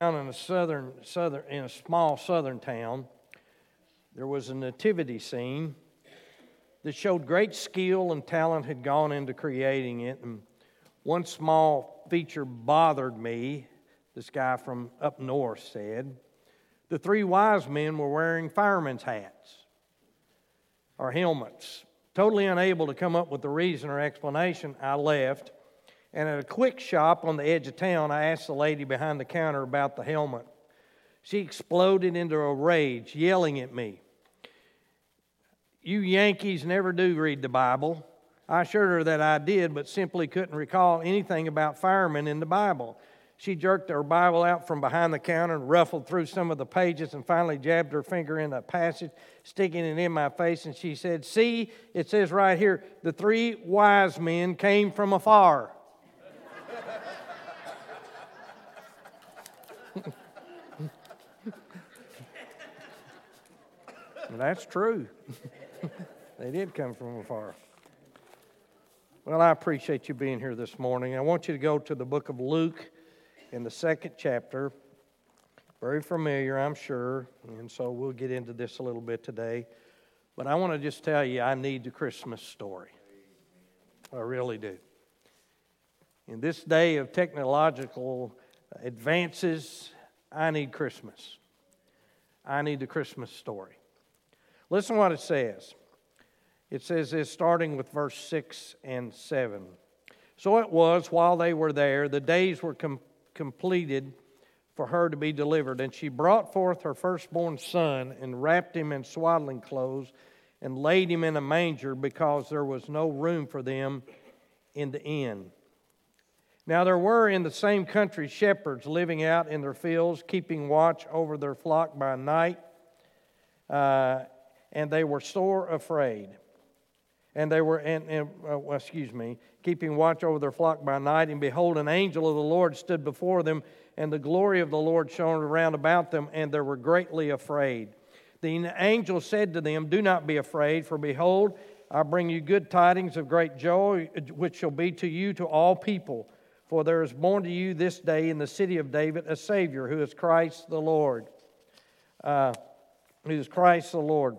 down in a southern, southern, in a small southern town, there was a nativity scene that showed great skill and talent had gone into creating it. And one small feature bothered me, this guy from up north said. The three wise men were wearing firemen's hats or helmets. Totally unable to come up with a reason or explanation, I left and at a quick shop on the edge of town, I asked the lady behind the counter about the helmet. She exploded into a rage, yelling at me. You Yankees never do read the Bible. I assured her that I did, but simply couldn't recall anything about firemen in the Bible. She jerked her Bible out from behind the counter and ruffled through some of the pages and finally jabbed her finger in a passage, sticking it in my face. And she said, See, it says right here, the three wise men came from afar. That's true. they did come from afar. Well, I appreciate you being here this morning. I want you to go to the book of Luke in the second chapter. Very familiar, I'm sure, and so we'll get into this a little bit today. But I want to just tell you, I need the Christmas story. I really do. In this day of technological advances, I need Christmas. I need the Christmas story. Listen what it says. It says this starting with verse 6 and 7. So it was while they were there, the days were com- completed for her to be delivered. And she brought forth her firstborn son and wrapped him in swaddling clothes and laid him in a manger because there was no room for them in the inn. Now there were in the same country shepherds living out in their fields, keeping watch over their flock by night. Uh, and they were sore afraid. And they were, and, and uh, excuse me, keeping watch over their flock by night. And behold, an angel of the Lord stood before them, and the glory of the Lord shone around about them, and they were greatly afraid. The angel said to them, Do not be afraid, for behold, I bring you good tidings of great joy, which shall be to you to all people. For there is born to you this day in the city of David a Savior, who is Christ the Lord. Uh, who is Christ the Lord.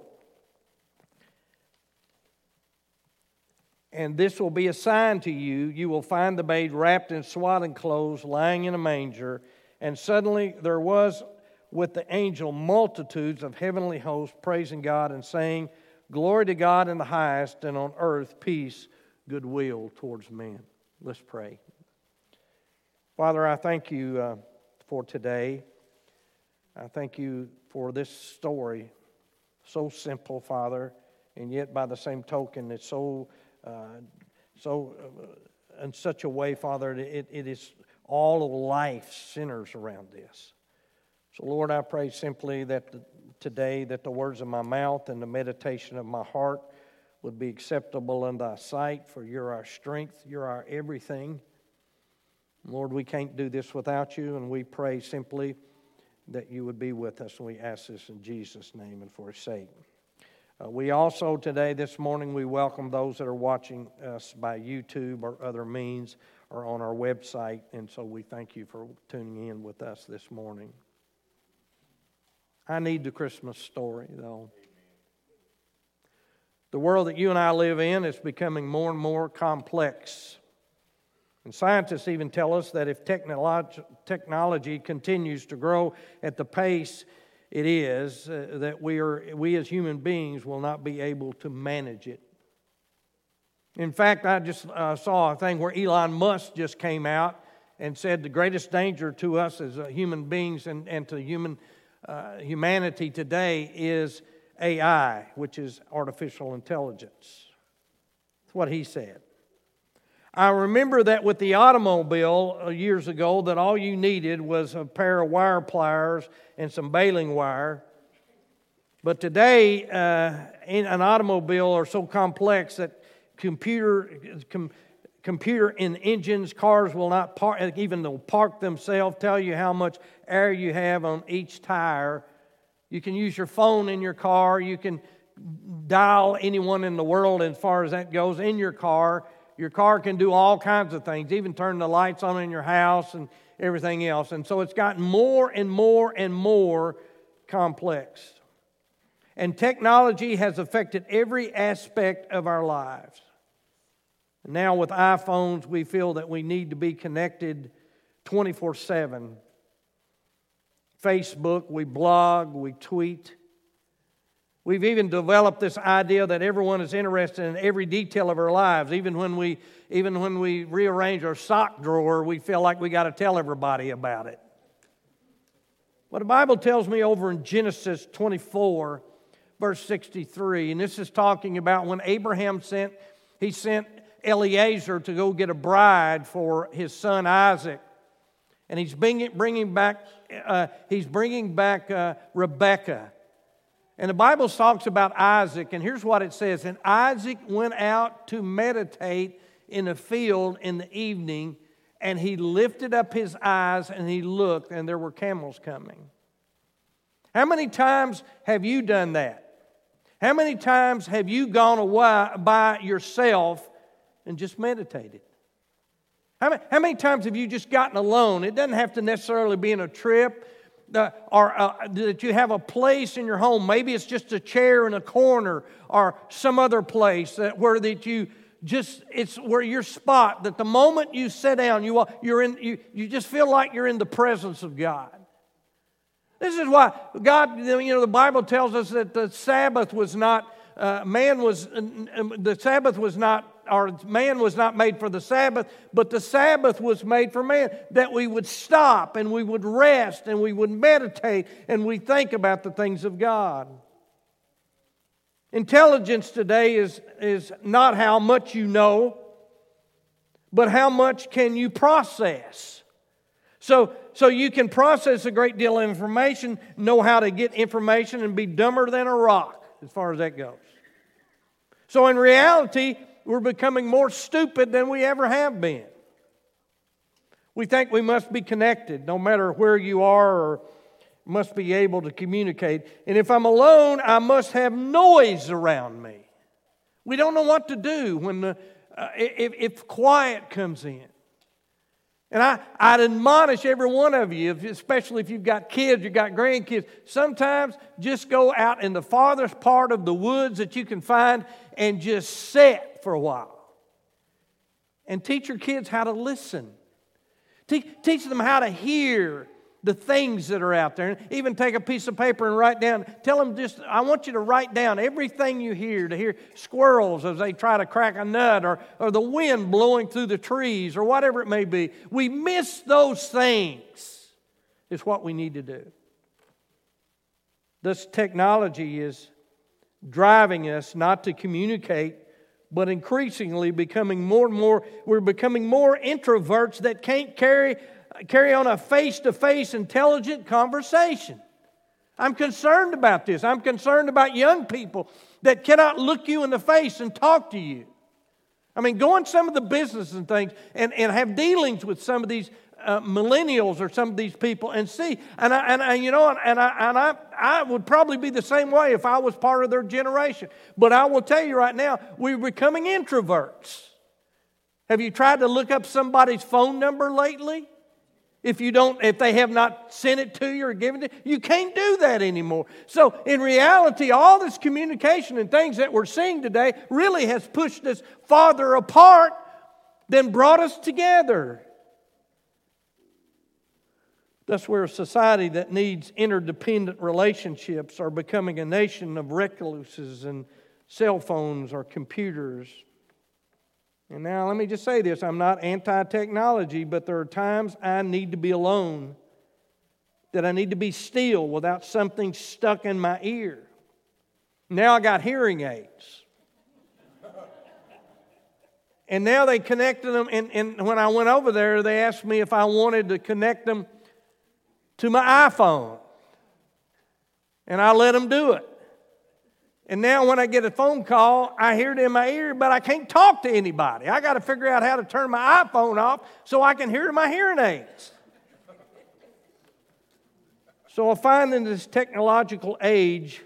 And this will be a sign to you. You will find the babe wrapped in swaddling clothes, lying in a manger. And suddenly there was with the angel multitudes of heavenly hosts praising God and saying, Glory to God in the highest, and on earth peace, goodwill towards men. Let's pray. Father, I thank you uh, for today. I thank you for this story. So simple, Father, and yet by the same token, it's so so, uh, in such a way, Father, it, it is all of life centers around this. So, Lord, I pray simply that the, today that the words of my mouth and the meditation of my heart would be acceptable in thy sight, for you're our strength, you're our everything. Lord, we can't do this without you, and we pray simply that you would be with us, and we ask this in Jesus' name and for his sake. Uh, we also today, this morning, we welcome those that are watching us by YouTube or other means or on our website. And so we thank you for tuning in with us this morning. I need the Christmas story, though. The world that you and I live in is becoming more and more complex. And scientists even tell us that if technology continues to grow at the pace it is uh, that we, are, we as human beings will not be able to manage it. In fact, I just uh, saw a thing where Elon Musk just came out and said the greatest danger to us as uh, human beings and, and to human uh, humanity today is AI, which is artificial intelligence. That's what he said. I remember that with the automobile uh, years ago, that all you needed was a pair of wire pliers and some baling wire. But today, uh, an automobile are so complex that computer, com, computer in engines, cars will not park, even they'll park themselves, tell you how much air you have on each tire. You can use your phone in your car. You can dial anyone in the world as far as that goes in your car your car can do all kinds of things, even turn the lights on in your house and, everything else. And so it's gotten more and more and more complex. And technology has affected every aspect of our lives. Now, with iPhones, we feel that we need to be connected 24 7. Facebook, we blog, we tweet. We've even developed this idea that everyone is interested in every detail of our lives. Even when we, even when we rearrange our sock drawer, we feel like we got to tell everybody about it. But the Bible tells me over in Genesis 24, verse 63, and this is talking about when Abraham sent, he sent Eliezer to go get a bride for his son Isaac. And he's bringing, bringing back, uh, he's bringing back uh, Rebekah. And the Bible talks about Isaac, and here's what it says And Isaac went out to meditate in a field in the evening, and he lifted up his eyes and he looked, and there were camels coming. How many times have you done that? How many times have you gone away by yourself and just meditated? How many, how many times have you just gotten alone? It doesn't have to necessarily be in a trip uh, or uh, that you have a place in your home. Maybe it's just a chair in a corner or some other place that where that you just it's where your spot that the moment you sit down you you're in you, you just feel like you're in the presence of God. This is why God you know the Bible tells us that the Sabbath was not uh, man was the Sabbath was not or man was not made for the Sabbath, but the Sabbath was made for man, that we would stop and we would rest and we would meditate and we think about the things of God. Intelligence today is, is not how much you know, but how much can you process. So, so you can process a great deal of information, know how to get information, and be dumber than a rock as far as that goes. So, in reality, we're becoming more stupid than we ever have been. We think we must be connected no matter where you are or must be able to communicate. And if I'm alone, I must have noise around me. We don't know what to do when the, uh, if, if quiet comes in. And I, I'd admonish every one of you, especially if you've got kids, you've got grandkids, sometimes just go out in the farthest part of the woods that you can find and just sit for a while. And teach your kids how to listen. Teach, teach them how to hear the things that are out there. And even take a piece of paper and write down. Tell them just, I want you to write down everything you hear, to hear squirrels as they try to crack a nut or, or the wind blowing through the trees or whatever it may be. We miss those things, is what we need to do. This technology is driving us not to communicate but increasingly becoming more and more, we're becoming more introverts that can't carry, carry on a face to face intelligent conversation. I'm concerned about this. I'm concerned about young people that cannot look you in the face and talk to you. I mean, go some of the business and things and, and have dealings with some of these uh, millennials or some of these people and see. And, I, and you know, and, I, and I, I would probably be the same way if I was part of their generation. But I will tell you right now, we're becoming introverts. Have you tried to look up somebody's phone number lately? If you don't, if they have not sent it to you or given it, you can't do that anymore. So in reality, all this communication and things that we're seeing today really has pushed us farther apart than brought us together. That's where a society that needs interdependent relationships are becoming a nation of recluses and cell phones or computers. And now, let me just say this I'm not anti technology, but there are times I need to be alone, that I need to be still without something stuck in my ear. Now I got hearing aids. and now they connected them, and, and when I went over there, they asked me if I wanted to connect them to my iPhone. And I let them do it. And now when I get a phone call, I hear it in my ear, but I can't talk to anybody. I got to figure out how to turn my iPhone off so I can hear my hearing aids. So I find in this technological age,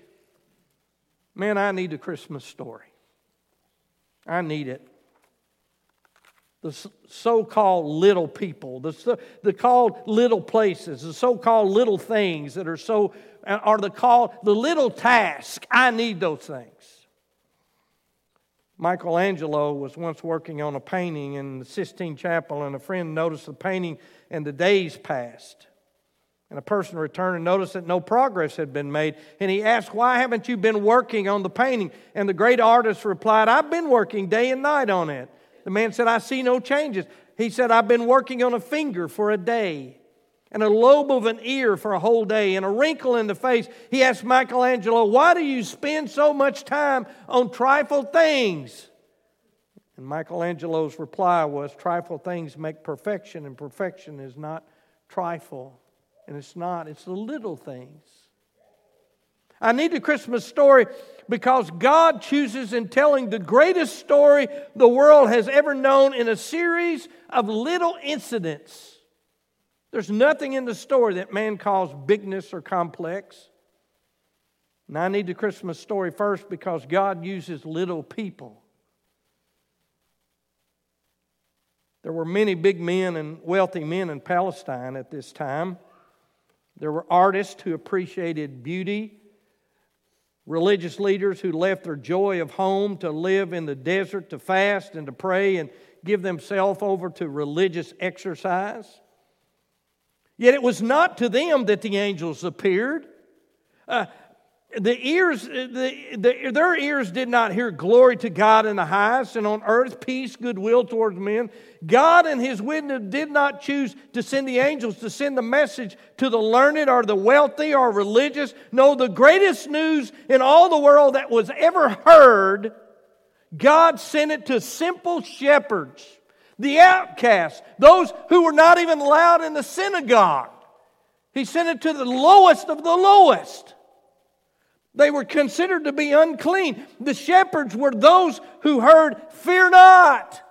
man, I need a Christmas story. I need it. The so called little people, the, the called little places, the so called little things that are so, are the called, the little task. I need those things. Michelangelo was once working on a painting in the Sistine Chapel, and a friend noticed the painting, and the days passed. And a person returned and noticed that no progress had been made. And he asked, Why haven't you been working on the painting? And the great artist replied, I've been working day and night on it. The man said, I see no changes. He said, I've been working on a finger for a day, and a lobe of an ear for a whole day, and a wrinkle in the face. He asked Michelangelo, Why do you spend so much time on trifle things? And Michelangelo's reply was, Trifle things make perfection, and perfection is not trifle. And it's not, it's the little things. I need the Christmas story because God chooses in telling the greatest story the world has ever known in a series of little incidents. There's nothing in the story that man calls bigness or complex. And I need the Christmas story first because God uses little people. There were many big men and wealthy men in Palestine at this time. There were artists who appreciated beauty, religious leaders who left their joy of home to live in the desert, to fast and to pray and give themselves over to religious exercise. Yet it was not to them that the angels appeared. Uh, the ears, the, the, their ears did not hear glory to God in the highest, and on earth peace, goodwill towards men. God and His wisdom did not choose to send the angels to send the message to the learned or the wealthy or religious. No, the greatest news in all the world that was ever heard, God sent it to simple shepherds, the outcasts, those who were not even allowed in the synagogue. He sent it to the lowest of the lowest. They were considered to be unclean. The shepherds were those who heard, Fear not.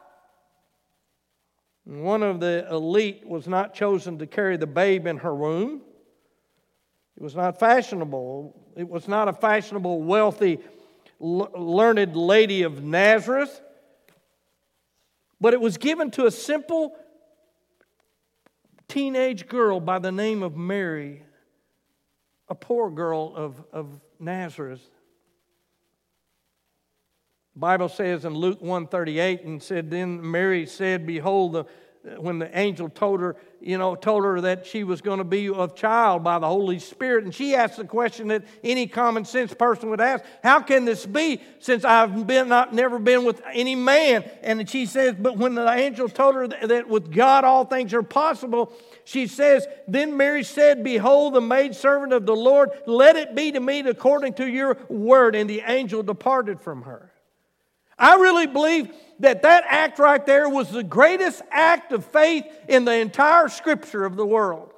One of the elite was not chosen to carry the babe in her womb. It was not fashionable. It was not a fashionable, wealthy, learned lady of Nazareth. But it was given to a simple teenage girl by the name of Mary, a poor girl of, of Nazareth. The Bible says in Luke 138 and said, Then Mary said, Behold, the, when the angel told her, you know, told her that she was going to be of child by the Holy Spirit. And she asked the question that any common sense person would ask, How can this be since I've been not never been with any man? And she says, But when the angel told her that, that with God all things are possible, she says, Then Mary said, Behold, the maidservant of the Lord, let it be to me according to your word. And the angel departed from her. I really believe that that act right there was the greatest act of faith in the entire scripture of the world.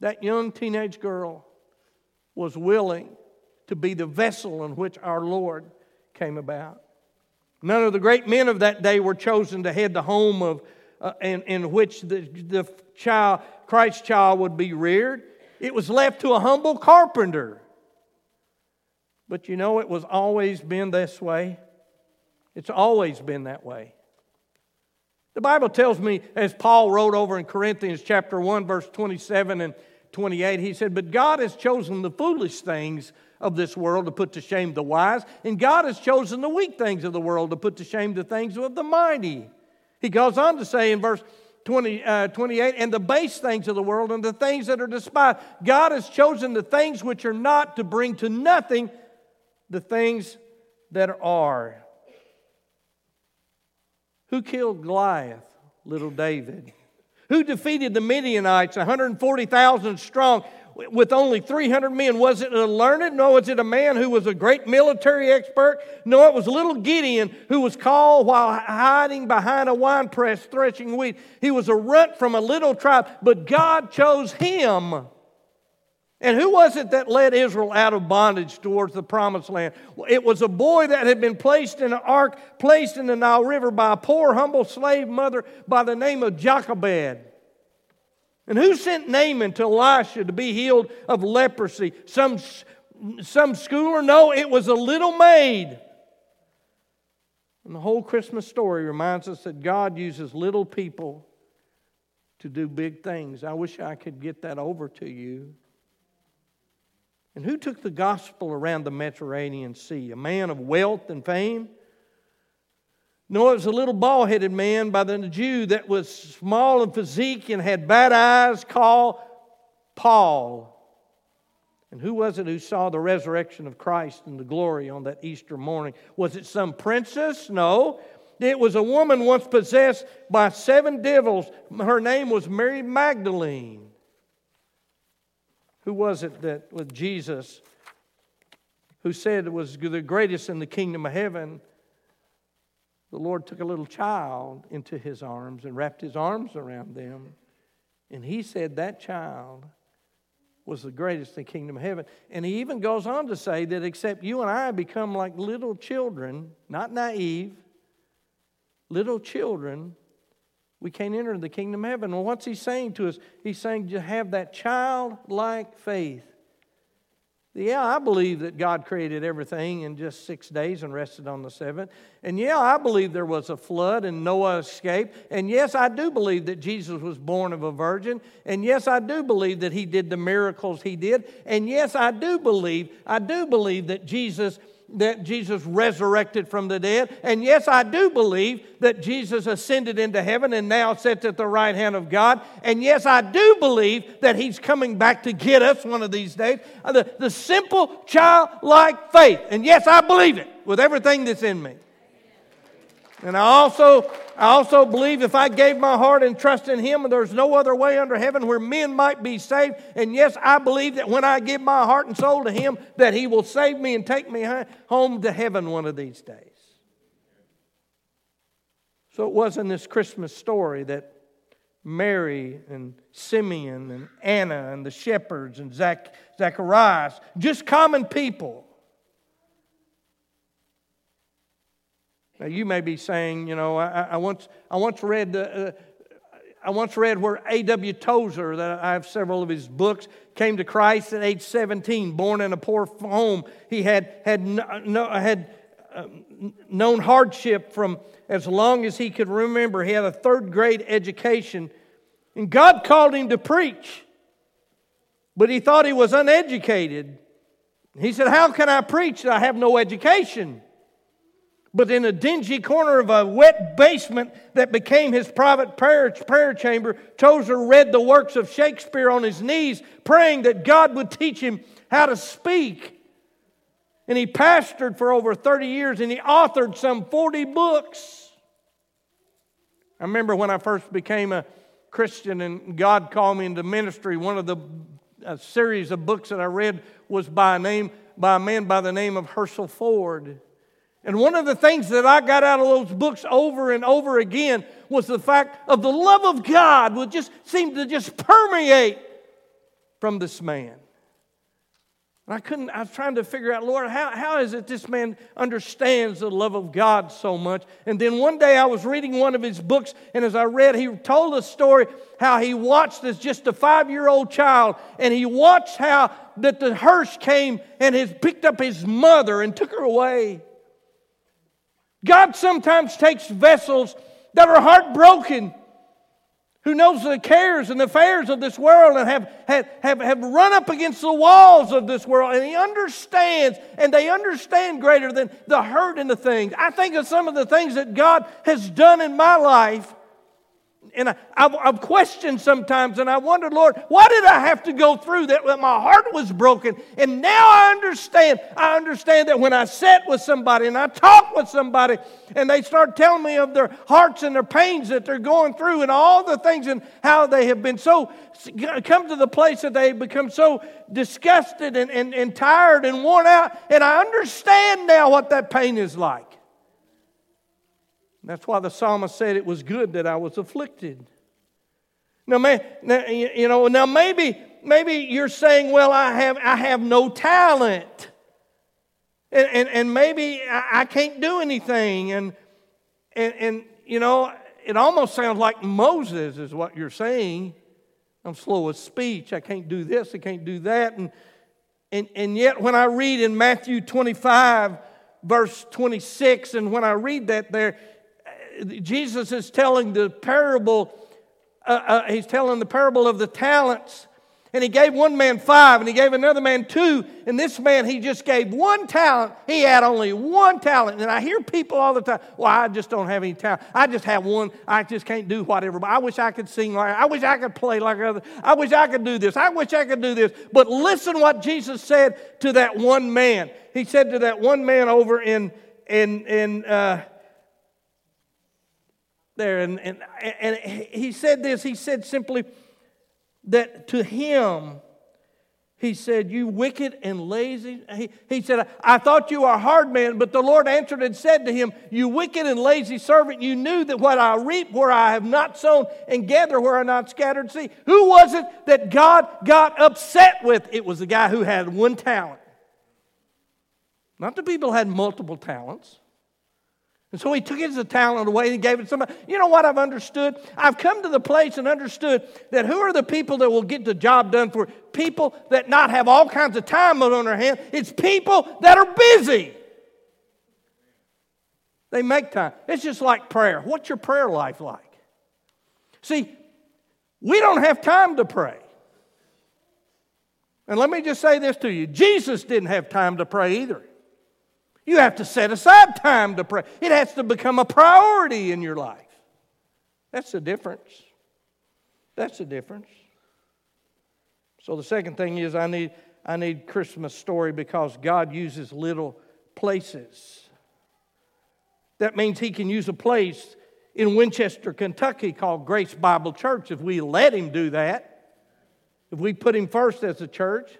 That young teenage girl was willing to be the vessel in which our Lord came about. None of the great men of that day were chosen to head the home of uh, in, in which the, the child, Christ's child would be reared. It was left to a humble carpenter. But you know, it was always been this way. It's always been that way. The Bible tells me, as Paul wrote over in Corinthians chapter 1, verse 27 and 28, he said, But God has chosen the foolish things of this world to put to shame the wise, and God has chosen the weak things of the world to put to shame the things of the mighty. He goes on to say in verse 20, uh, 28 and the base things of the world and the things that are despised. God has chosen the things which are not to bring to nothing the things that are. Who killed Goliath? Little David. Who defeated the Midianites, 140,000 strong, with only 300 men. Was it a learned? No. Was it a man who was a great military expert? No, it was little Gideon who was called while hiding behind a winepress threshing wheat. He was a runt from a little tribe, but God chose him. And who was it that led Israel out of bondage towards the promised land? It was a boy that had been placed in an ark, placed in the Nile River by a poor, humble slave mother by the name of Jochebed. And who sent Naaman to Elisha to be healed of leprosy? Some, some schooler? No, it was a little maid. And the whole Christmas story reminds us that God uses little people to do big things. I wish I could get that over to you. And who took the gospel around the Mediterranean Sea? A man of wealth and fame? No, it was a little bald headed man by the Jew that was small in physique and had bad eyes called Paul. And who was it who saw the resurrection of Christ and the glory on that Easter morning? Was it some princess? No. It was a woman once possessed by seven devils. Her name was Mary Magdalene. Who was it that with Jesus who said it was the greatest in the kingdom of heaven? The Lord took a little child into his arms and wrapped his arms around them. And he said that child was the greatest in the kingdom of heaven. And he even goes on to say that except you and I become like little children, not naive, little children, we can't enter the kingdom of heaven. Well, what's he saying to us? He's saying to have that childlike faith. Yeah, I believe that God created everything in just six days and rested on the seventh. And yeah, I believe there was a flood and Noah escaped. And yes, I do believe that Jesus was born of a virgin. And yes, I do believe that he did the miracles he did. And yes, I do believe, I do believe that Jesus that Jesus resurrected from the dead. And yes, I do believe that Jesus ascended into heaven and now sits at the right hand of God. And yes, I do believe that He's coming back to get us one of these days. Uh, the, the simple childlike faith. And yes, I believe it with everything that's in me. And I also, I also believe if I gave my heart and trust in Him, there's no other way under heaven where men might be saved. And yes, I believe that when I give my heart and soul to Him, that He will save me and take me home to heaven one of these days. So it was in this Christmas story that Mary and Simeon and Anna and the shepherds and Zach, Zacharias, just common people, Now, you may be saying, you know, I, I once, I once read, uh, I once read where A.W. Tozer, that I have several of his books, came to Christ at age 17, born in a poor home. He had, had, no, had uh, known hardship from as long as he could remember. He had a third grade education, and God called him to preach, but he thought he was uneducated. He said, How can I preach? I have no education. But in a dingy corner of a wet basement that became his private prayer, prayer chamber, Tozer read the works of Shakespeare on his knees, praying that God would teach him how to speak. And he pastored for over 30 years and he authored some 40 books. I remember when I first became a Christian and God called me into ministry, one of the series of books that I read was by a, name, by a man by the name of Herschel Ford. And one of the things that I got out of those books over and over again was the fact of the love of God would just seem to just permeate from this man. And I couldn't, I was trying to figure out, Lord, how, how is it this man understands the love of God so much? And then one day I was reading one of his books, and as I read, he told a story how he watched as just a five year old child, and he watched how that the hearse came and has picked up his mother and took her away. God sometimes takes vessels that are heartbroken, who knows the cares and the affairs of this world and have, have, have, have run up against the walls of this world, and He understands, and they understand greater than the hurt and the things. I think of some of the things that God has done in my life and I, I've, I've, questioned sometimes, and I wondered, Lord, why did I have to go through that? My heart was broken, and now I understand. I understand that when I sit with somebody and I talk with somebody, and they start telling me of their hearts and their pains that they're going through, and all the things, and how they have been so come to the place that they become so disgusted and, and, and tired and worn out, and I understand now what that pain is like. That's why the psalmist said it was good that I was afflicted. Now, man, now, you know, now maybe maybe you're saying, well, I have I have no talent, and and, and maybe I, I can't do anything, and and and you know, it almost sounds like Moses is what you're saying. I'm slow of speech. I can't do this. I can't do that, and and and yet when I read in Matthew 25 verse 26. And when I read that there, Jesus is telling the parable, uh, uh, he's telling the parable of the talents. And he gave one man five, and he gave another man two. And this man, he just gave one talent. He had only one talent. And I hear people all the time, well, I just don't have any talent. I just have one. I just can't do whatever. But I wish I could sing like I wish I could play like other. I wish I could do this. I wish I could do this. But listen what Jesus said to that one man. He said to that one man over in in in uh, there, and, and and he said this. He said simply that to him, he said, You wicked and lazy. He, he said, I thought you were a hard man, but the Lord answered and said to him, You wicked and lazy servant, you knew that what I reap where I have not sown and gather where I not scattered seed. Who was it that God got upset with? It was the guy who had one talent. Not the people who had multiple talents. And so he took his talent away and gave it to somebody. You know what I've understood? I've come to the place and understood that who are the people that will get the job done for people that not have all kinds of time on their hand? It's people that are busy. They make time. It's just like prayer. What's your prayer life like? See, we don't have time to pray. And let me just say this to you Jesus didn't have time to pray either. You have to set aside time to pray. It has to become a priority in your life. That's the difference. That's the difference. So the second thing is I need I need Christmas story because God uses little places. That means he can use a place in Winchester, Kentucky called Grace Bible Church if we let him do that. If we put him first as a church.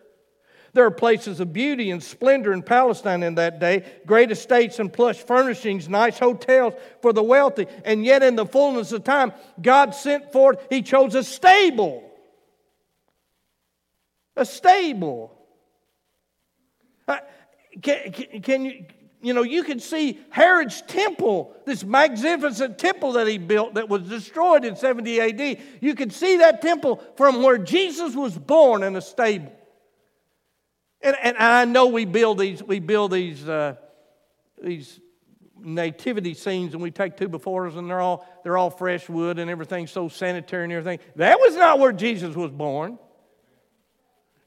There are places of beauty and splendor in Palestine in that day, great estates and plush furnishings, nice hotels for the wealthy. And yet, in the fullness of time, God sent forth, He chose a stable. A stable. Uh, can, can, can you, you know, you can see Herod's temple, this magnificent temple that he built that was destroyed in 70 AD. You can see that temple from where Jesus was born in a stable. And, and I know we build these, we build these, uh, these nativity scenes and we take two before us and they're all, they're all fresh wood and everything's so sanitary and everything. That was not where Jesus was born.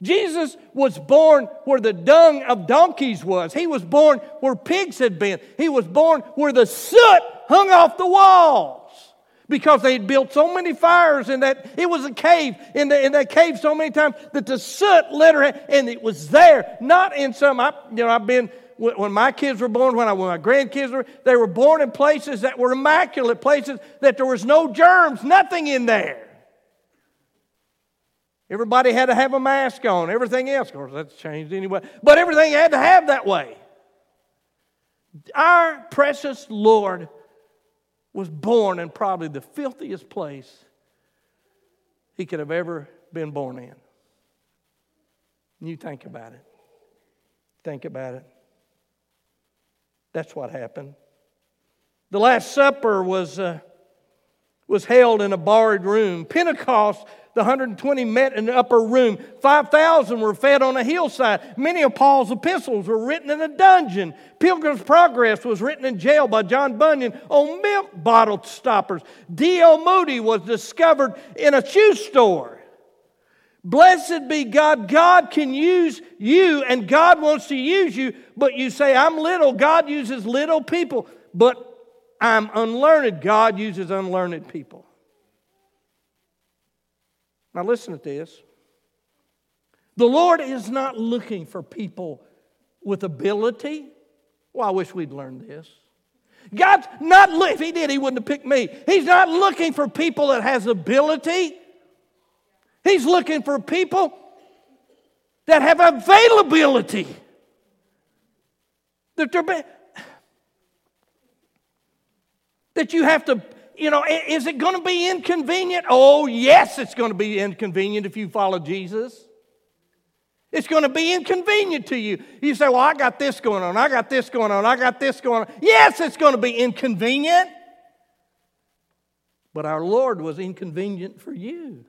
Jesus was born where the dung of donkeys was. He was born where pigs had been. He was born where the soot hung off the walls because they had built so many fires in that it was a cave in, the, in that cave so many times that the soot lit her and it was there not in some I, you know i've been when my kids were born when, I, when my grandkids were they were born in places that were immaculate places that there was no germs nothing in there. Everybody had to have a mask on everything else of course that's changed anyway but everything had to have that way. Our precious lord was born in probably the filthiest place he could have ever been born in. You think about it. Think about it. That's what happened. The Last Supper was, uh, was held in a barred room. Pentecost the 120 met in the upper room. 5,000 were fed on a hillside. Many of Paul's epistles were written in a dungeon. Pilgrim's Progress was written in jail by John Bunyan on milk bottle stoppers. D.L. Moody was discovered in a shoe store. Blessed be God. God can use you and God wants to use you, but you say, I'm little. God uses little people, but I'm unlearned. God uses unlearned people. Now, listen to this. The Lord is not looking for people with ability. Well, I wish we'd learned this. God's not, if He did, He wouldn't have picked me. He's not looking for people that has ability. He's looking for people that have availability. That they're, that you have to you know, is it going to be inconvenient? Oh, yes, it's going to be inconvenient if you follow Jesus. It's going to be inconvenient to you. You say, Well, I got this going on, I got this going on, I got this going on. Yes, it's going to be inconvenient. But our Lord was inconvenient for you.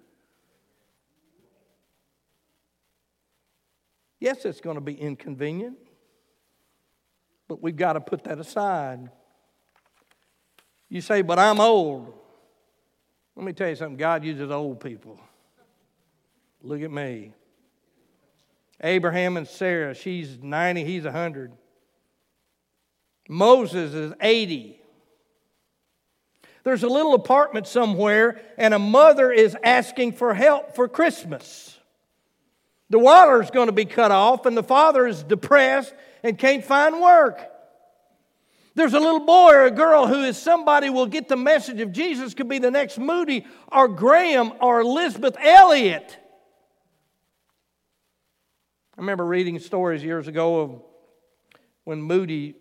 Yes, it's going to be inconvenient. But we've got to put that aside. You say, but I'm old. Let me tell you something God uses old people. Look at me. Abraham and Sarah, she's 90, he's 100. Moses is 80. There's a little apartment somewhere, and a mother is asking for help for Christmas. The water's going to be cut off, and the father is depressed and can't find work. There's a little boy or a girl who is somebody will get the message of Jesus, could be the next Moody or Graham or Elisabeth Elliot. I remember reading stories years ago of when Moody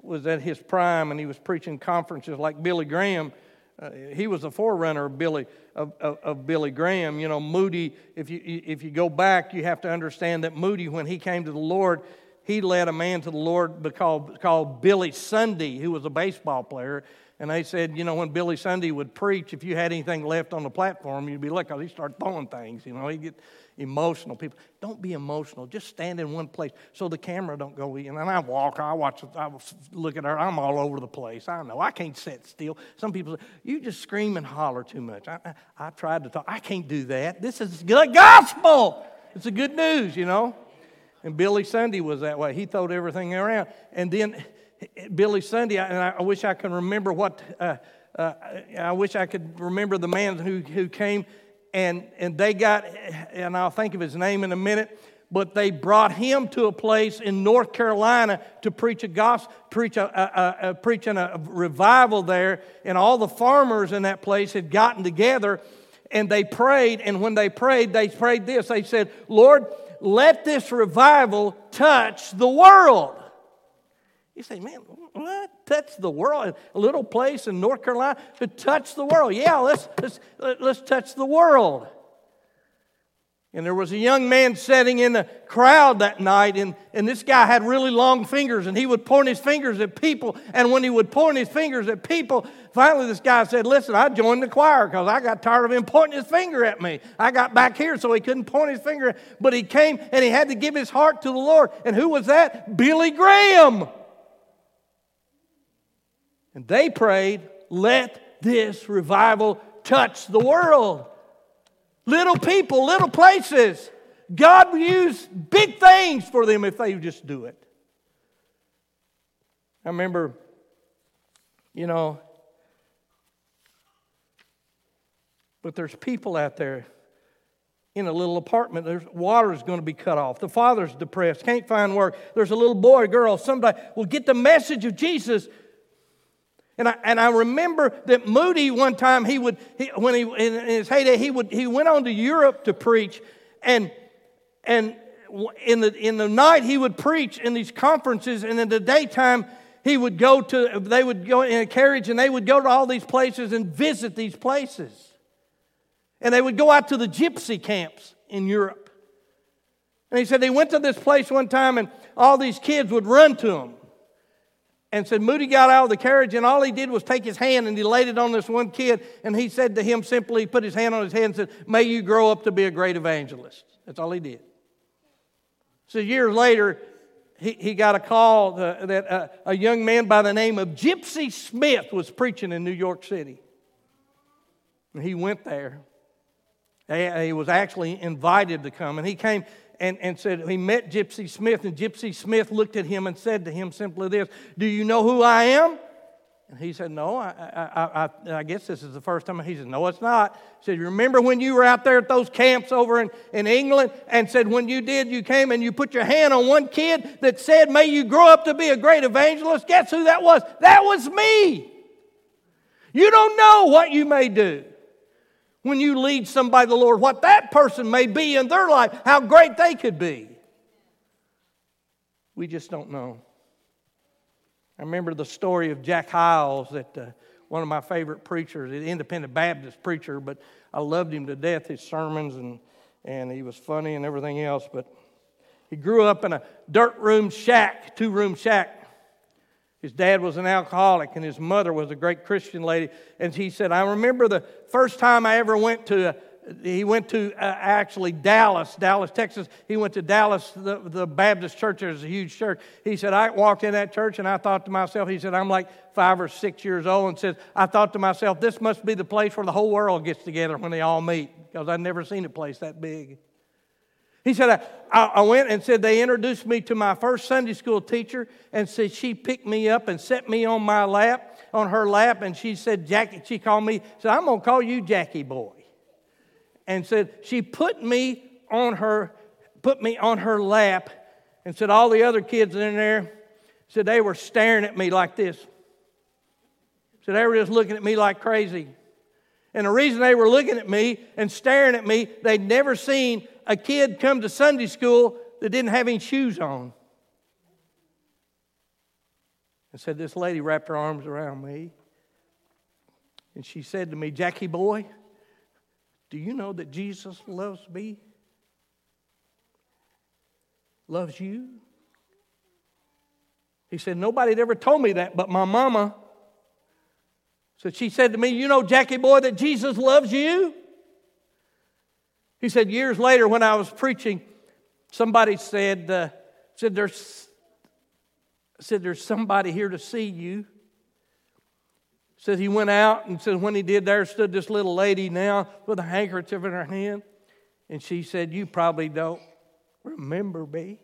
was at his prime and he was preaching conferences like Billy Graham. Uh, he was a forerunner of Billy of, of, of, Billy Graham. You know, Moody. If you if you go back, you have to understand that Moody, when he came to the Lord, he led a man to the Lord called, called Billy Sunday, who was a baseball player. And they said, you know, when Billy Sunday would preach, if you had anything left on the platform, you'd be like, oh, he started throwing things. You know, he'd get emotional. People, don't be emotional. Just stand in one place so the camera don't go in. And I walk, I watch, I look at her. I'm all over the place. I know I can't sit still. Some people say, you just scream and holler too much. I, I, I tried to talk. I can't do that. This is the gospel. It's the good news, you know. And Billy Sunday was that way. He throwed everything around. And then Billy Sunday, and I wish I could remember what, uh, uh, I wish I could remember the man who, who came and, and they got, and I'll think of his name in a minute, but they brought him to a place in North Carolina to preach a gospel, preach a, a, a, preaching a revival there, and all the farmers in that place had gotten together and they prayed, and when they prayed, they prayed this. They said, Lord, let this revival touch the world. You say, man, what? Touch the world? A little place in North Carolina to touch the world. Yeah, let's, let's, let's touch the world. And there was a young man sitting in the crowd that night, and, and this guy had really long fingers, and he would point his fingers at people. And when he would point his fingers at people, finally this guy said, Listen, I joined the choir because I got tired of him pointing his finger at me. I got back here so he couldn't point his finger. But he came and he had to give his heart to the Lord. And who was that? Billy Graham. And they prayed, Let this revival touch the world little people, little places. God will use big things for them if they just do it. I remember, you know, but there's people out there in a little apartment. There's water's going to be cut off. The father's depressed, can't find work. There's a little boy, girl, somebody will get the message of Jesus and I, and I remember that Moody one time he would he, when he in his heyday he would he went on to Europe to preach. And and in the in the night he would preach in these conferences. And in the daytime he would go to they would go in a carriage and they would go to all these places and visit these places. And they would go out to the gypsy camps in Europe. And he said they went to this place one time and all these kids would run to him and said Moody got out of the carriage and all he did was take his hand and he laid it on this one kid and he said to him simply, put his hand on his head and said, May you grow up to be a great evangelist. That's all he did. So years later, he, he got a call that uh, a young man by the name of Gypsy Smith was preaching in New York City. And he went there. He was actually invited to come. And he came and, and said, he met Gypsy Smith, and Gypsy Smith looked at him and said to him simply this Do you know who I am? And he said, No, I, I, I, I guess this is the first time. He said, No, it's not. He said, Remember when you were out there at those camps over in, in England and said, When you did, you came and you put your hand on one kid that said, May you grow up to be a great evangelist? Guess who that was? That was me. You don't know what you may do when you lead somebody to the Lord, what that person may be in their life, how great they could be. We just don't know. I remember the story of Jack Hyles, that uh, one of my favorite preachers, an independent Baptist preacher, but I loved him to death, his sermons, and, and he was funny and everything else. But he grew up in a dirt room shack, two room shack his dad was an alcoholic, and his mother was a great Christian lady. And he said, I remember the first time I ever went to he went to uh, actually Dallas, Dallas, Texas. He went to Dallas, the, the Baptist church. There's a huge church. He said, I walked in that church and I thought to myself, he said, I'm like five or six years old, and says, I thought to myself, this must be the place where the whole world gets together when they all meet, because I'd never seen a place that big. He said, I, I, went and said, they introduced me to my first Sunday school teacher and said she picked me up and set me on my lap, on her lap, and she said, Jackie, she called me, said, I'm going to call you Jackie boy. And said she put me on her put me on her lap. And said all the other kids in there said they were staring at me like this. So they were just looking at me like crazy. And the reason they were looking at me and staring at me they'd never seen a kid come to sunday school that didn't have any shoes on and said this lady wrapped her arms around me and she said to me jackie boy do you know that Jesus loves me? Loves you? He said, Nobody had ever told me that but my mama. So she said to me, You know, Jackie boy, that Jesus loves you? He said, Years later, when I was preaching, somebody said, uh, said, there's, said, There's somebody here to see you. Says he went out and said when he did there stood this little lady now with a handkerchief in her hand. And she said, You probably don't remember me.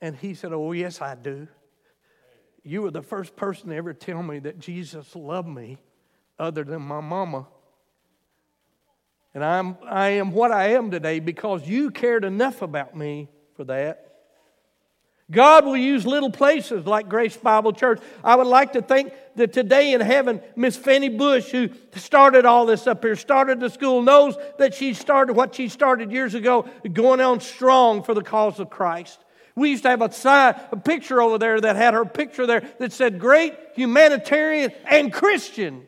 And he said, Oh, yes, I do. You were the first person to ever tell me that Jesus loved me other than my mama. And I'm, I am what I am today because you cared enough about me for that. God will use little places like Grace Bible Church. I would like to think that today in heaven, Miss Fanny Bush, who started all this up here, started the school, knows that she started what she started years ago, going on strong for the cause of Christ. We used to have a sign, a picture over there that had her picture there that said great humanitarian and Christian.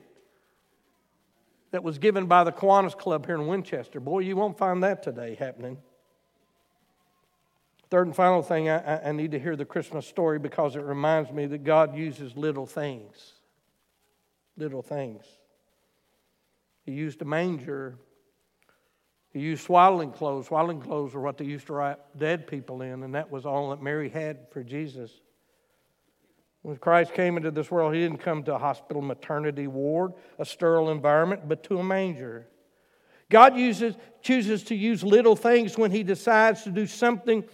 That was given by the Kiwanis Club here in Winchester. Boy, you won't find that today happening. Third and final thing, I, I, need to hear the Christmas story because it reminds me that God uses little things. Little things. He used a manger. He used swaddling clothes. Swaddling clothes are what they used to wrap dead people in, and that was all that Mary had for Jesus. When Christ came into this world, he didn't come to a hospital maternity ward, a sterile environment, but to a manger. God uses, chooses to use little things when he decides to do something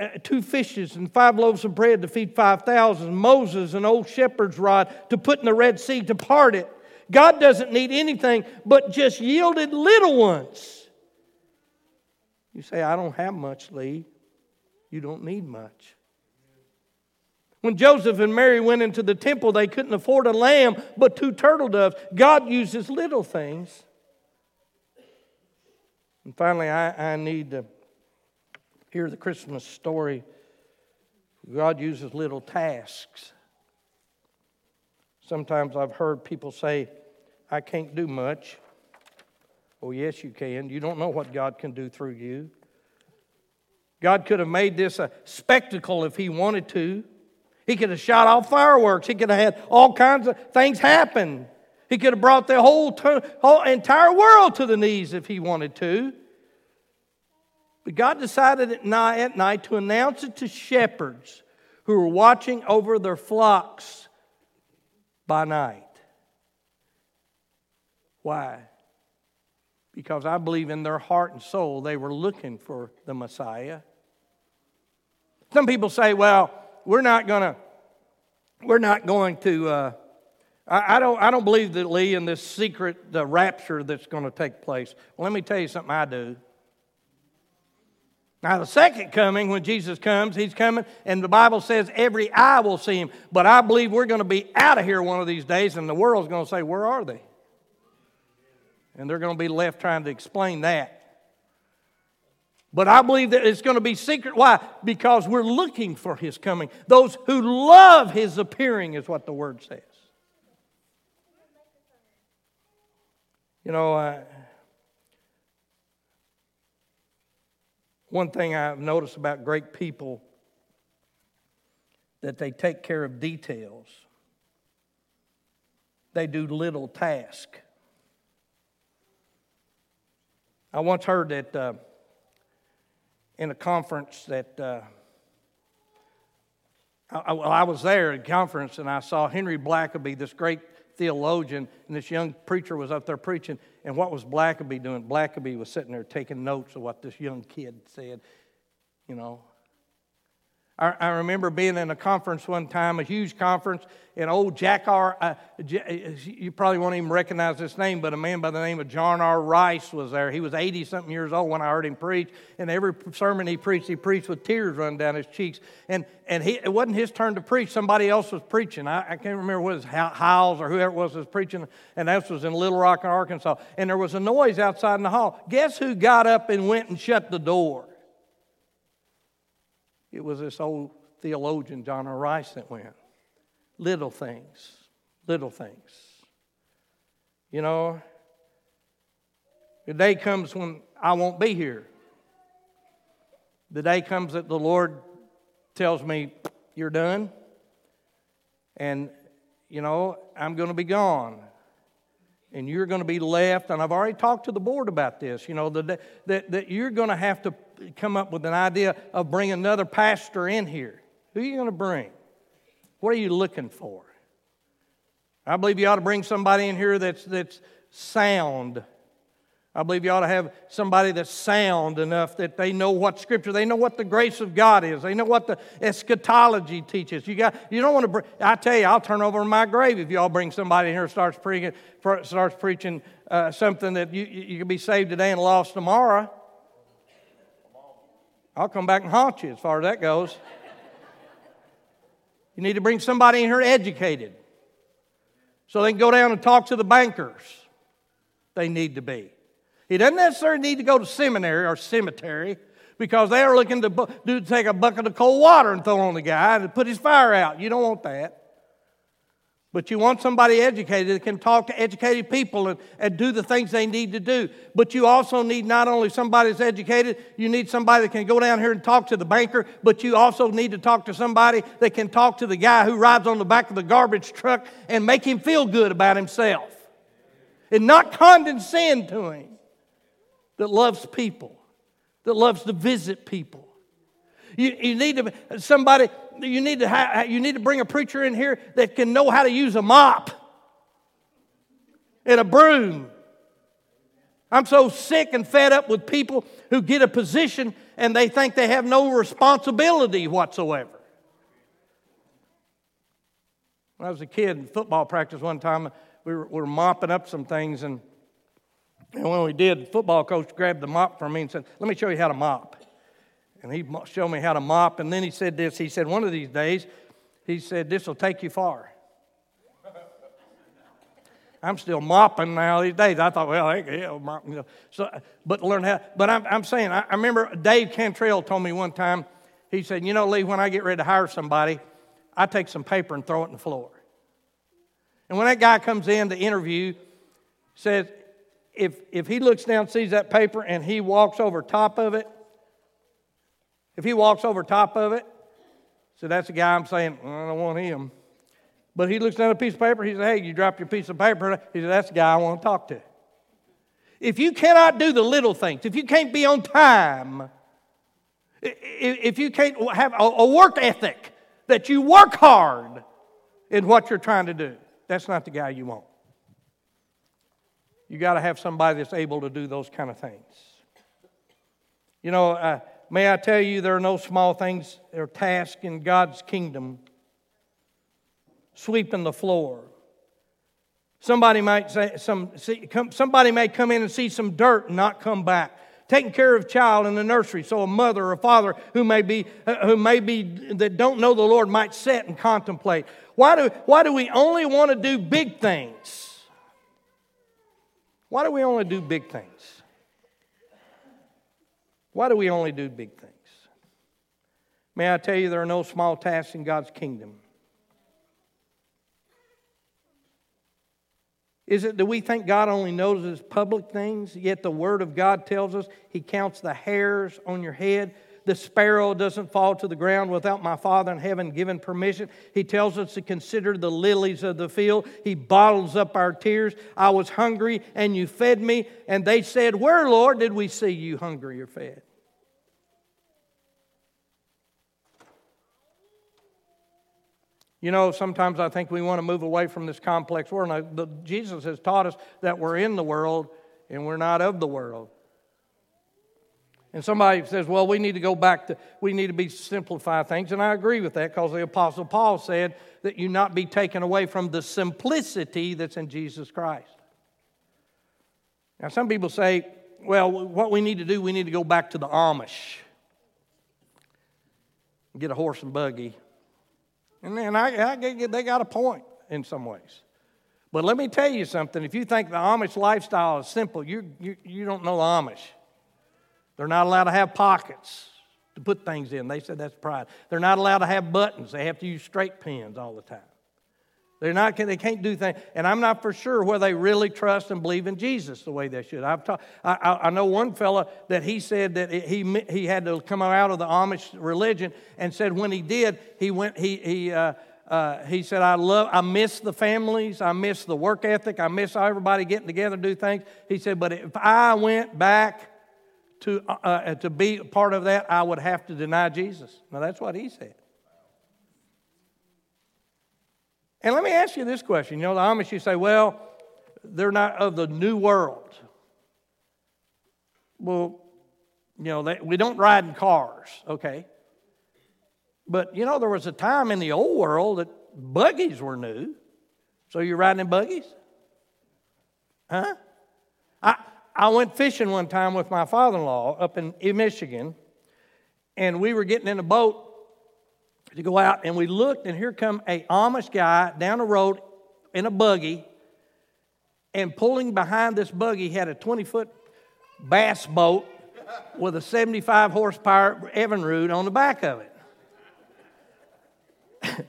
uh, two fishes and five loaves of bread to feed 5,000, Moses, an old shepherd's rod to put in the Red Sea to part it. God doesn't need anything but just yielded little ones. You say, I don't have much, Lee. You don't need much. When Joseph and Mary went into the temple, they couldn't afford a lamb but two turtle doves. God uses little things. And finally, I, I need to hear the Christmas story, God uses little tasks. Sometimes I've heard people say, I can't do much. Oh, yes, you can. You don't know what God can do through you. God could have made this a spectacle if He wanted to. He could have shot off fireworks. He could have had all kinds of things happen. He could have brought the whole, whole entire world to the knees if He wanted to. But God decided at night, at night to announce it to shepherds who were watching over their flocks by night. Why? Because I believe in their heart and soul they were looking for the Messiah. Some people say, well, we're not going to, we're not going to, uh, I, I, don't, I don't believe that Lee in this secret the rapture that's going to take place. Let me tell you something I do. Now, the second coming, when Jesus comes, he's coming, and the Bible says every eye will see him. But I believe we're going to be out of here one of these days, and the world's going to say, Where are they? And they're going to be left trying to explain that. But I believe that it's going to be secret. Why? Because we're looking for his coming. Those who love his appearing is what the word says. You know, One thing I've noticed about great people that they take care of details. They do little task. I once heard that uh, in a conference that uh, I, well, I was there at a conference and I saw Henry Blackaby, this great theologian, and this young preacher was up there preaching. And what was Blackaby doing? Blackaby was sitting there taking notes of what this young kid said. You know, I, I remember being in a conference one time, a huge conference, and old Jack R. Uh, J, you probably won't even recognize this name, but a man by the name of John R. Rice was there. He was 80 something years old when I heard him preach, and every sermon he preached, he preached with tears running down his cheeks. And, and he, it wasn't his turn to preach, somebody else was preaching. I, I can't remember what it was, Howells or whoever it was was preaching, and that was in Little Rock, Arkansas. And there was a noise outside in the hall. Guess who got up and went and shut the door? It was this old theologian, John R. Rice, that went. Little things, little things. You know, the day comes when I won't be here. The day comes that the Lord tells me, You're done. And, you know, I'm going to be gone. And you're going to be left. And I've already talked to the board about this, you know, that, that, that you're going to have to come up with an idea of bringing another pastor in here. Who are you going to bring? What are you looking for? I believe you ought to bring somebody in here that's, that's sound. I believe you ought to have somebody that's sound enough that they know what Scripture, they know what the grace of God is, they know what the eschatology teaches. You got, you don't want to. I tell you, I'll turn over my grave if y'all bring somebody in here starts preaching, starts preaching uh, something that you, you can be saved today and lost tomorrow. I'll come back and haunt you as far as that goes. You need to bring somebody in here educated so they can go down and talk to the bankers. They need to be. He doesn't necessarily need to go to seminary or cemetery because they are looking to do, take a bucket of cold water and throw on the guy and put his fire out. You don't want that. But you want somebody educated that can talk to educated people and, and do the things they need to do. But you also need not only somebody that's educated, you need somebody that can go down here and talk to the banker, but you also need to talk to somebody that can talk to the guy who rides on the back of the garbage truck and make him feel good about himself. And not condescend to him. That loves people, that loves to visit people. You, you need to, somebody you need to ha- you need to bring a preacher in here that can know how to use a mop and a broom. I'm so sick and fed up with people who get a position and they think they have no responsibility whatsoever. When I was a kid in football practice one time, we were, we were mopping up some things, and, and when we did, the football coach grabbed the mop from me and said, Let me show you how to mop. And he showed me how to mop. And then he said this. He said, one of these days, he said, this will take you far. I'm still mopping now these days. I thought, well, yeah, mop. So, but learn how. But I'm, I'm saying, I, I remember Dave Cantrell told me one time. He said, you know, Lee, when I get ready to hire somebody, I take some paper and throw it on the floor. And when that guy comes in to interview, says, if if he looks down, sees that paper, and he walks over top of it, if he walks over top of it, so that's the guy I'm saying, I don't want him. But he looks down at a piece of paper, he says, Hey, you dropped your piece of paper. He said, That's the guy I want to talk to. If you cannot do the little things, if you can't be on time, if you can't have a work ethic, that you work hard in what you're trying to do, that's not the guy you want. You got to have somebody that's able to do those kind of things. You know, uh, May I tell you, there are no small things or tasks in God's kingdom. Sweeping the floor. Somebody might say, some, see, come, somebody may come in and see some dirt and not come back. Taking care of child in the nursery, so a mother or a father who may be, uh, who may be that don't know the Lord might sit and contemplate. Why do, why do we only want to do big things? Why do we only do big things? Why do we only do big things? May I tell you, there are no small tasks in God's kingdom. Is it that we think God only notices public things, yet the Word of God tells us He counts the hairs on your head? The sparrow doesn't fall to the ground without my Father in heaven giving permission. He tells us to consider the lilies of the field. He bottles up our tears. I was hungry and you fed me. And they said, Where, Lord, did we see you hungry or fed? You know, sometimes I think we want to move away from this complex world. Now, Jesus has taught us that we're in the world and we're not of the world. And somebody says, well, we need to go back to, we need to be simplify things. And I agree with that because the Apostle Paul said that you not be taken away from the simplicity that's in Jesus Christ. Now, some people say, well, what we need to do, we need to go back to the Amish, get a horse and buggy. And then I, I, they got a point in some ways. But let me tell you something if you think the Amish lifestyle is simple, you, you, you don't know the Amish. They're not allowed to have pockets to put things in. They said that's pride. They're not allowed to have buttons. They have to use straight pins all the time. They're not, they can't do things. And I'm not for sure whether they really trust and believe in Jesus the way they should. I've ta- I, I know one fella that he said that he, he had to come out of the Amish religion and said when he did, he went, he, he, uh, uh, he said, I love, I miss the families, I miss the work ethic, I miss everybody getting together to do things. He said, but if I went back to, uh, uh, to be part of that, I would have to deny Jesus. Now, that's what he said. And let me ask you this question. You know, the Amish, you say, well, they're not of the new world. Well, you know, they, we don't ride in cars, okay? But, you know, there was a time in the old world that buggies were new. So you're riding in buggies? Huh? I, I went fishing one time with my father in law up in, Michigan, and we were getting in a boat to go out, and we looked, and here come a Amish guy down the road in a buggy, and pulling behind this buggy had a 20 foot bass boat with a 75 horsepower Evinrude on the back of it.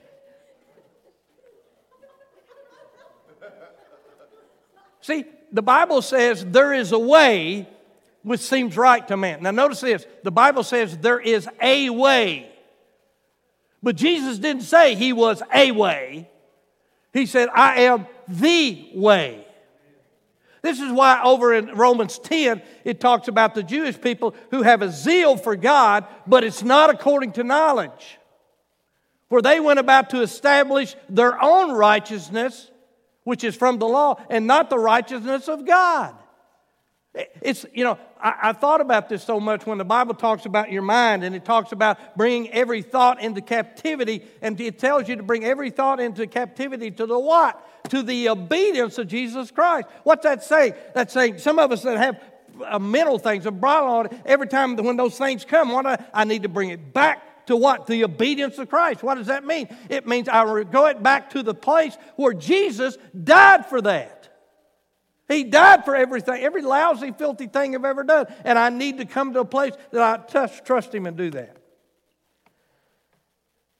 See, the Bible says there is a way which seems right to man. Now, notice this the Bible says there is a way. But Jesus didn't say he was a way, he said, I am the way. This is why over in Romans 10, it talks about the Jewish people who have a zeal for God, but it's not according to knowledge. For they went about to establish their own righteousness which is from the law, and not the righteousness of God. It's, you know, I, I, thought about this so much when the Bible talks about your mind and it talks about bringing every thought into captivity, and it tells you to bring every thought into captivity to the what? To the obedience of Jesus Christ. What's that say? That's saying some of us that have uh, mental things, a bridle on it, every time when those things come, what I, I need to bring it back to what? The obedience of Christ. What does that mean? It means I go it back to the place where Jesus died for that. He died for everything, every lousy, filthy thing I've ever done. And I need to come to a place that I trust, trust Him and do that.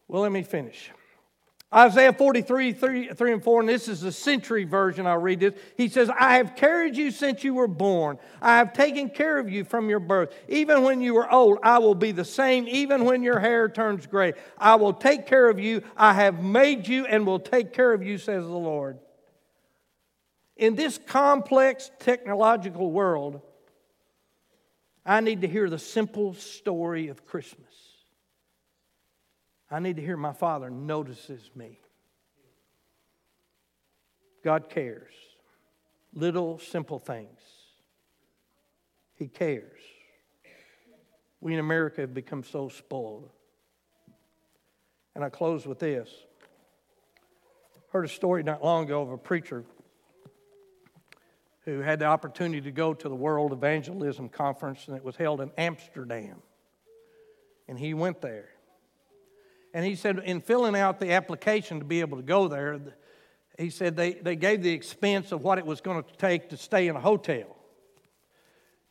Well, let me finish. Isaiah 43, 3, 3, and 4, and this is the century version, I'll read this. He says, I have carried you since you were born. I have taken care of you from your birth. Even when you were old, I will be the same. Even when your hair turns gray, I will take care of you. I have made you and will take care of you, says the Lord. In this complex technological world, I need to hear the simple story of Christmas. I need to hear my Father notices me. God cares. Little simple things. He cares. We in America have become so spoiled. And I close with this. Heard a story not long ago of a preacher who had the opportunity to go to the World Evangelism Conference, and it was held in Amsterdam. And he went there. And he said, in filling out the application to be able to go there, he said they, they gave the expense of what it was going to take to stay in a hotel.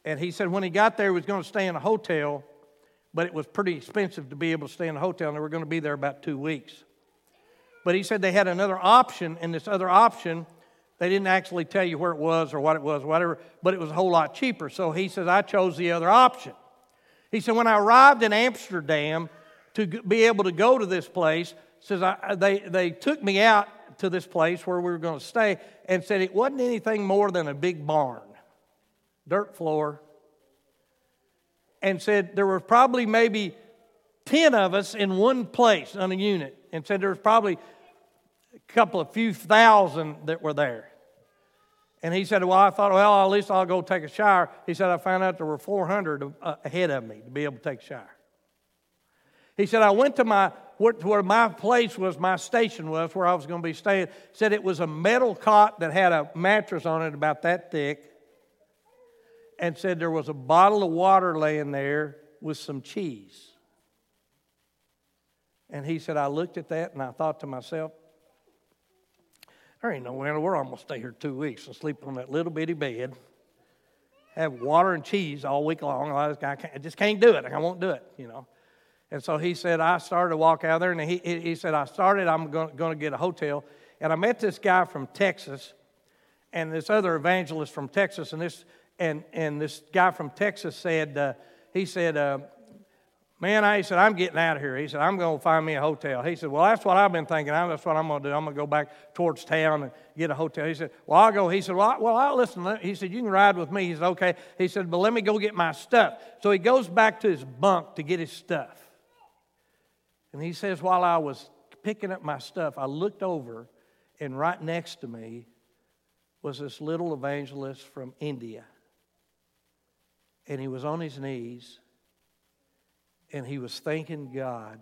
And he said when he got there, he was going to stay in a hotel, but it was pretty expensive to be able to stay in a hotel, and they were going to be there about two weeks. But he said they had another option, and this other option, they didn't actually tell you where it was or what it was, whatever, but it was a whole lot cheaper. So he says, I chose the other option. He said, when I arrived in Amsterdam to be able to go to this place, says I, they, they took me out to this place where we were going to stay and said it wasn't anything more than a big barn, dirt floor, and said there were probably maybe 10 of us in one place on a unit, and said there was probably a couple of few thousand that were there. And he said, Well, I thought, well, at least I'll go take a shower. He said, I found out there were 400 uh, ahead of me to be able to take a shower. He said, I went to my where my place was, my station was, where I was going to be staying. Said it was a metal cot that had a mattress on it about that thick. And said there was a bottle of water laying there with some cheese. And he said, I looked at that and I thought to myself, there ain't no way in the world I'm going to stay here two weeks and sleep on that little bitty bed, have water and cheese all week long. I just, can't do it. I won't do it, you know. And so he said, I started to walk out there, and he, he said, I started, I'm going, to get a hotel. And I met this guy from Texas and this other evangelist from Texas. And this, and, and this guy from Texas said, uh, he said, uh, Man, I, he said, I'm getting out of here. He said, I'm going to find me a hotel. He said, Well, that's what I've been thinking. That's what I'm going to do. I'm going to go back towards town and get a hotel. He said, Well, I'll go. He said, Well, I, well, I'll listen. He said, You can ride with me. He said, Okay. He said, But let me go get my stuff. So he goes back to his bunk to get his stuff. And he says, While I was picking up my stuff, I looked over, and right next to me was this little evangelist from India. And he was on his knees and he was thanking God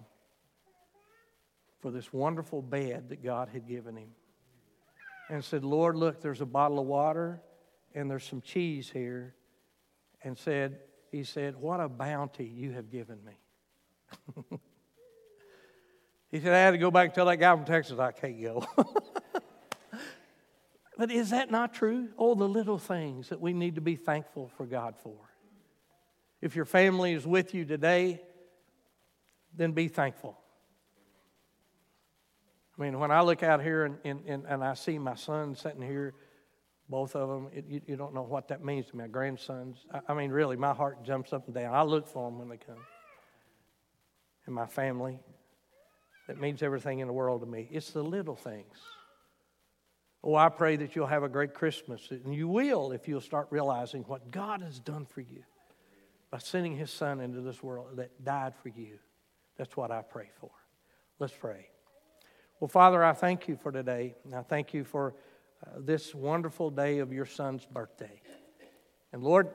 for this wonderful bed that God had given him. And said, Lord, look, there's a bottle of water and there's some cheese here. And said, He said, What a bounty you have given me. he said, I had to go back and tell that guy from Texas I can't go. but is that not true? All the little things that we need to be thankful for God for. If your family is with you today, then be thankful. I mean, when I look out here and, and, and I see my son sitting here, both of them, it, you, you, don't know what that means to me. My grandsons, I, I, mean, really, my heart jumps up and down. I look for them when they come. And my family, that means everything in the world to me. It's the little things. Oh, I pray that you'll have a great Christmas. And you will if you'll start realizing what God has done for you by sending his son into this world that died for you. That's what I pray for. Let's pray. Well, Father, I thank you for today. And I thank you for uh, this wonderful day of your son's birthday. And Lord,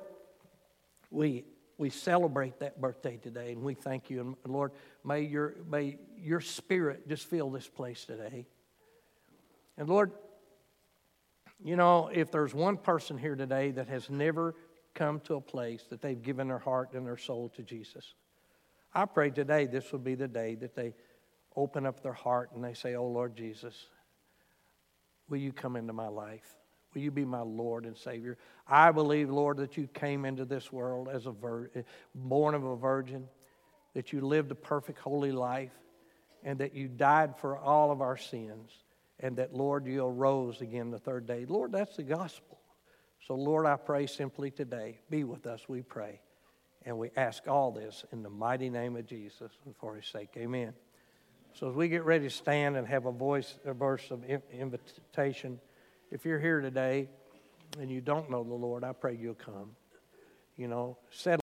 we, we celebrate that birthday today and we thank you. And Lord, may your, may your spirit just fill this place today. And Lord, you know, if there's one person here today that has never come to a place that they've given their heart and their soul to Jesus, I pray today this will be the day that they open up their heart and they say, Oh Lord Jesus, will you come into my life? Will you be my Lord and Savior? I believe, Lord, that you came into this world as a vir- eh, born of a virgin, that you lived a perfect, holy life, and that you died for all of our sins, and that, Lord, you arose again the third day. Lord, that's the gospel. So, Lord, I pray simply today, be with us, we pray. And we ask all this in the mighty name of Jesus and for his sake. Amen. So as we get ready to stand and have a voice, a verse of invitation, if you're here today and you don't know the Lord, I pray you'll come. You know, settle.